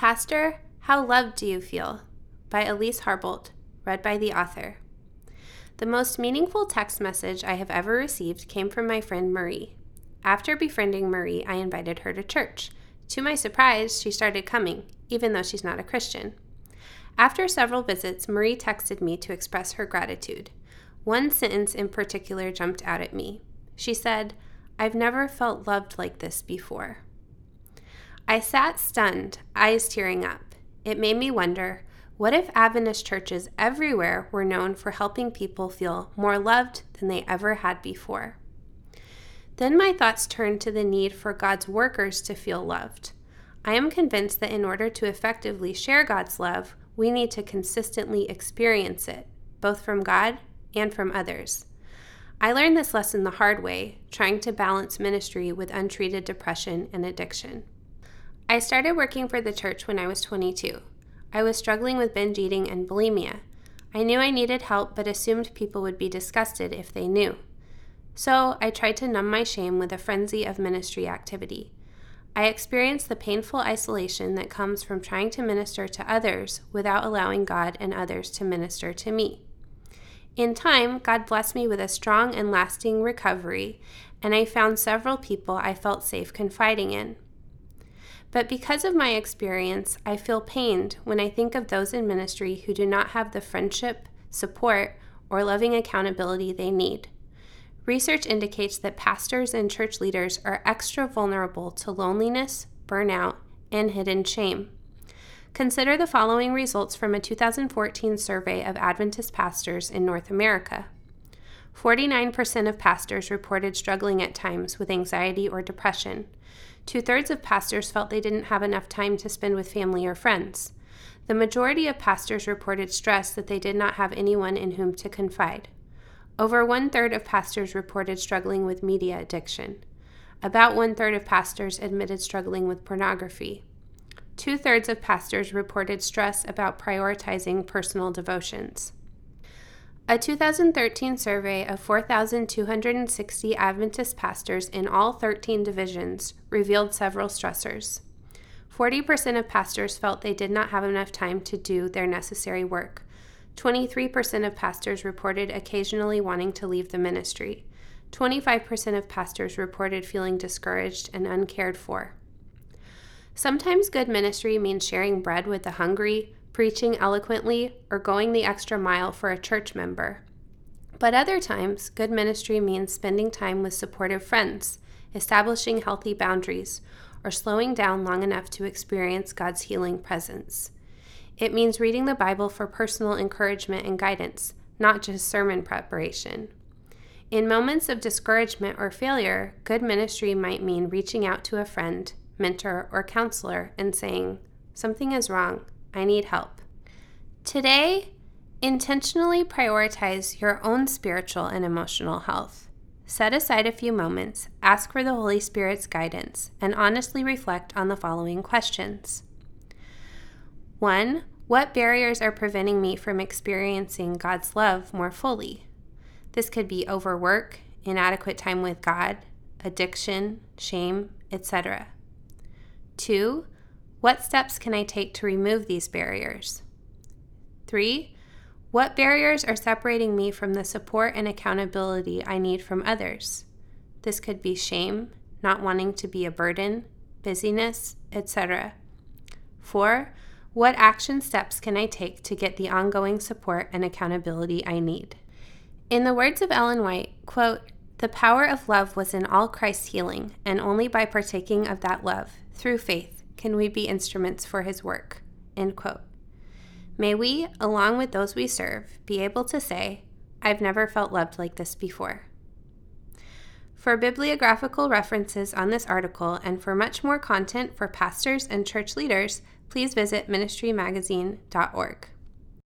Pastor, how loved do you feel? by Elise Harboldt, read by the author. The most meaningful text message I have ever received came from my friend Marie. After befriending Marie, I invited her to church. To my surprise, she started coming, even though she's not a Christian. After several visits, Marie texted me to express her gratitude. One sentence in particular jumped out at me. She said, I've never felt loved like this before. I sat stunned, eyes tearing up. It made me wonder what if Adventist churches everywhere were known for helping people feel more loved than they ever had before? Then my thoughts turned to the need for God's workers to feel loved. I am convinced that in order to effectively share God's love, we need to consistently experience it, both from God and from others. I learned this lesson the hard way, trying to balance ministry with untreated depression and addiction. I started working for the church when I was 22. I was struggling with binge eating and bulimia. I knew I needed help, but assumed people would be disgusted if they knew. So I tried to numb my shame with a frenzy of ministry activity. I experienced the painful isolation that comes from trying to minister to others without allowing God and others to minister to me. In time, God blessed me with a strong and lasting recovery, and I found several people I felt safe confiding in. But because of my experience, I feel pained when I think of those in ministry who do not have the friendship, support, or loving accountability they need. Research indicates that pastors and church leaders are extra vulnerable to loneliness, burnout, and hidden shame. Consider the following results from a 2014 survey of Adventist pastors in North America. 49% of pastors reported struggling at times with anxiety or depression. Two thirds of pastors felt they didn't have enough time to spend with family or friends. The majority of pastors reported stress that they did not have anyone in whom to confide. Over one third of pastors reported struggling with media addiction. About one third of pastors admitted struggling with pornography. Two thirds of pastors reported stress about prioritizing personal devotions. A 2013 survey of 4,260 Adventist pastors in all 13 divisions revealed several stressors. 40% of pastors felt they did not have enough time to do their necessary work. 23% of pastors reported occasionally wanting to leave the ministry. 25% of pastors reported feeling discouraged and uncared for. Sometimes good ministry means sharing bread with the hungry, preaching eloquently, or going the extra mile for a church member. But other times, good ministry means spending time with supportive friends, establishing healthy boundaries, or slowing down long enough to experience God's healing presence. It means reading the Bible for personal encouragement and guidance, not just sermon preparation. In moments of discouragement or failure, good ministry might mean reaching out to a friend, mentor, or counselor and saying, Something is wrong. I need help. Today, intentionally prioritize your own spiritual and emotional health. Set aside a few moments, ask for the Holy Spirit's guidance, and honestly reflect on the following questions 1. What barriers are preventing me from experiencing God's love more fully? This could be overwork, inadequate time with God, addiction, shame, etc. 2. What steps can I take to remove these barriers? Three, what barriers are separating me from the support and accountability I need from others? This could be shame, not wanting to be a burden, busyness, etc. Four, what action steps can I take to get the ongoing support and accountability I need? In the words of Ellen White, quote, the power of love was in all Christ's healing, and only by partaking of that love, through faith, can we be instruments for his work? End quote. May we, along with those we serve, be able to say, I've never felt loved like this before. For bibliographical references on this article and for much more content for pastors and church leaders, please visit ministrymagazine.org.